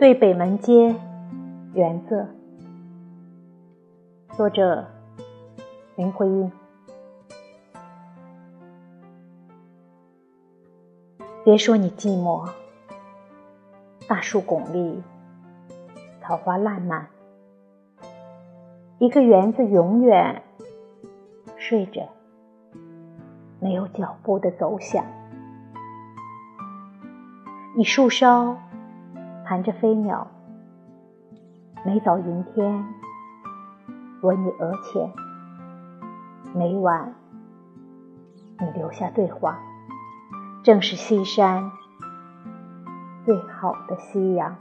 对北门街，原作，作者林徽因。别说你寂寞，大树拱立，桃花烂漫，一个园子永远睡着，没有脚步的走响。你树梢。含着飞鸟，每早云天，吻你额前。每晚，你留下对话，正是西山最好的夕阳。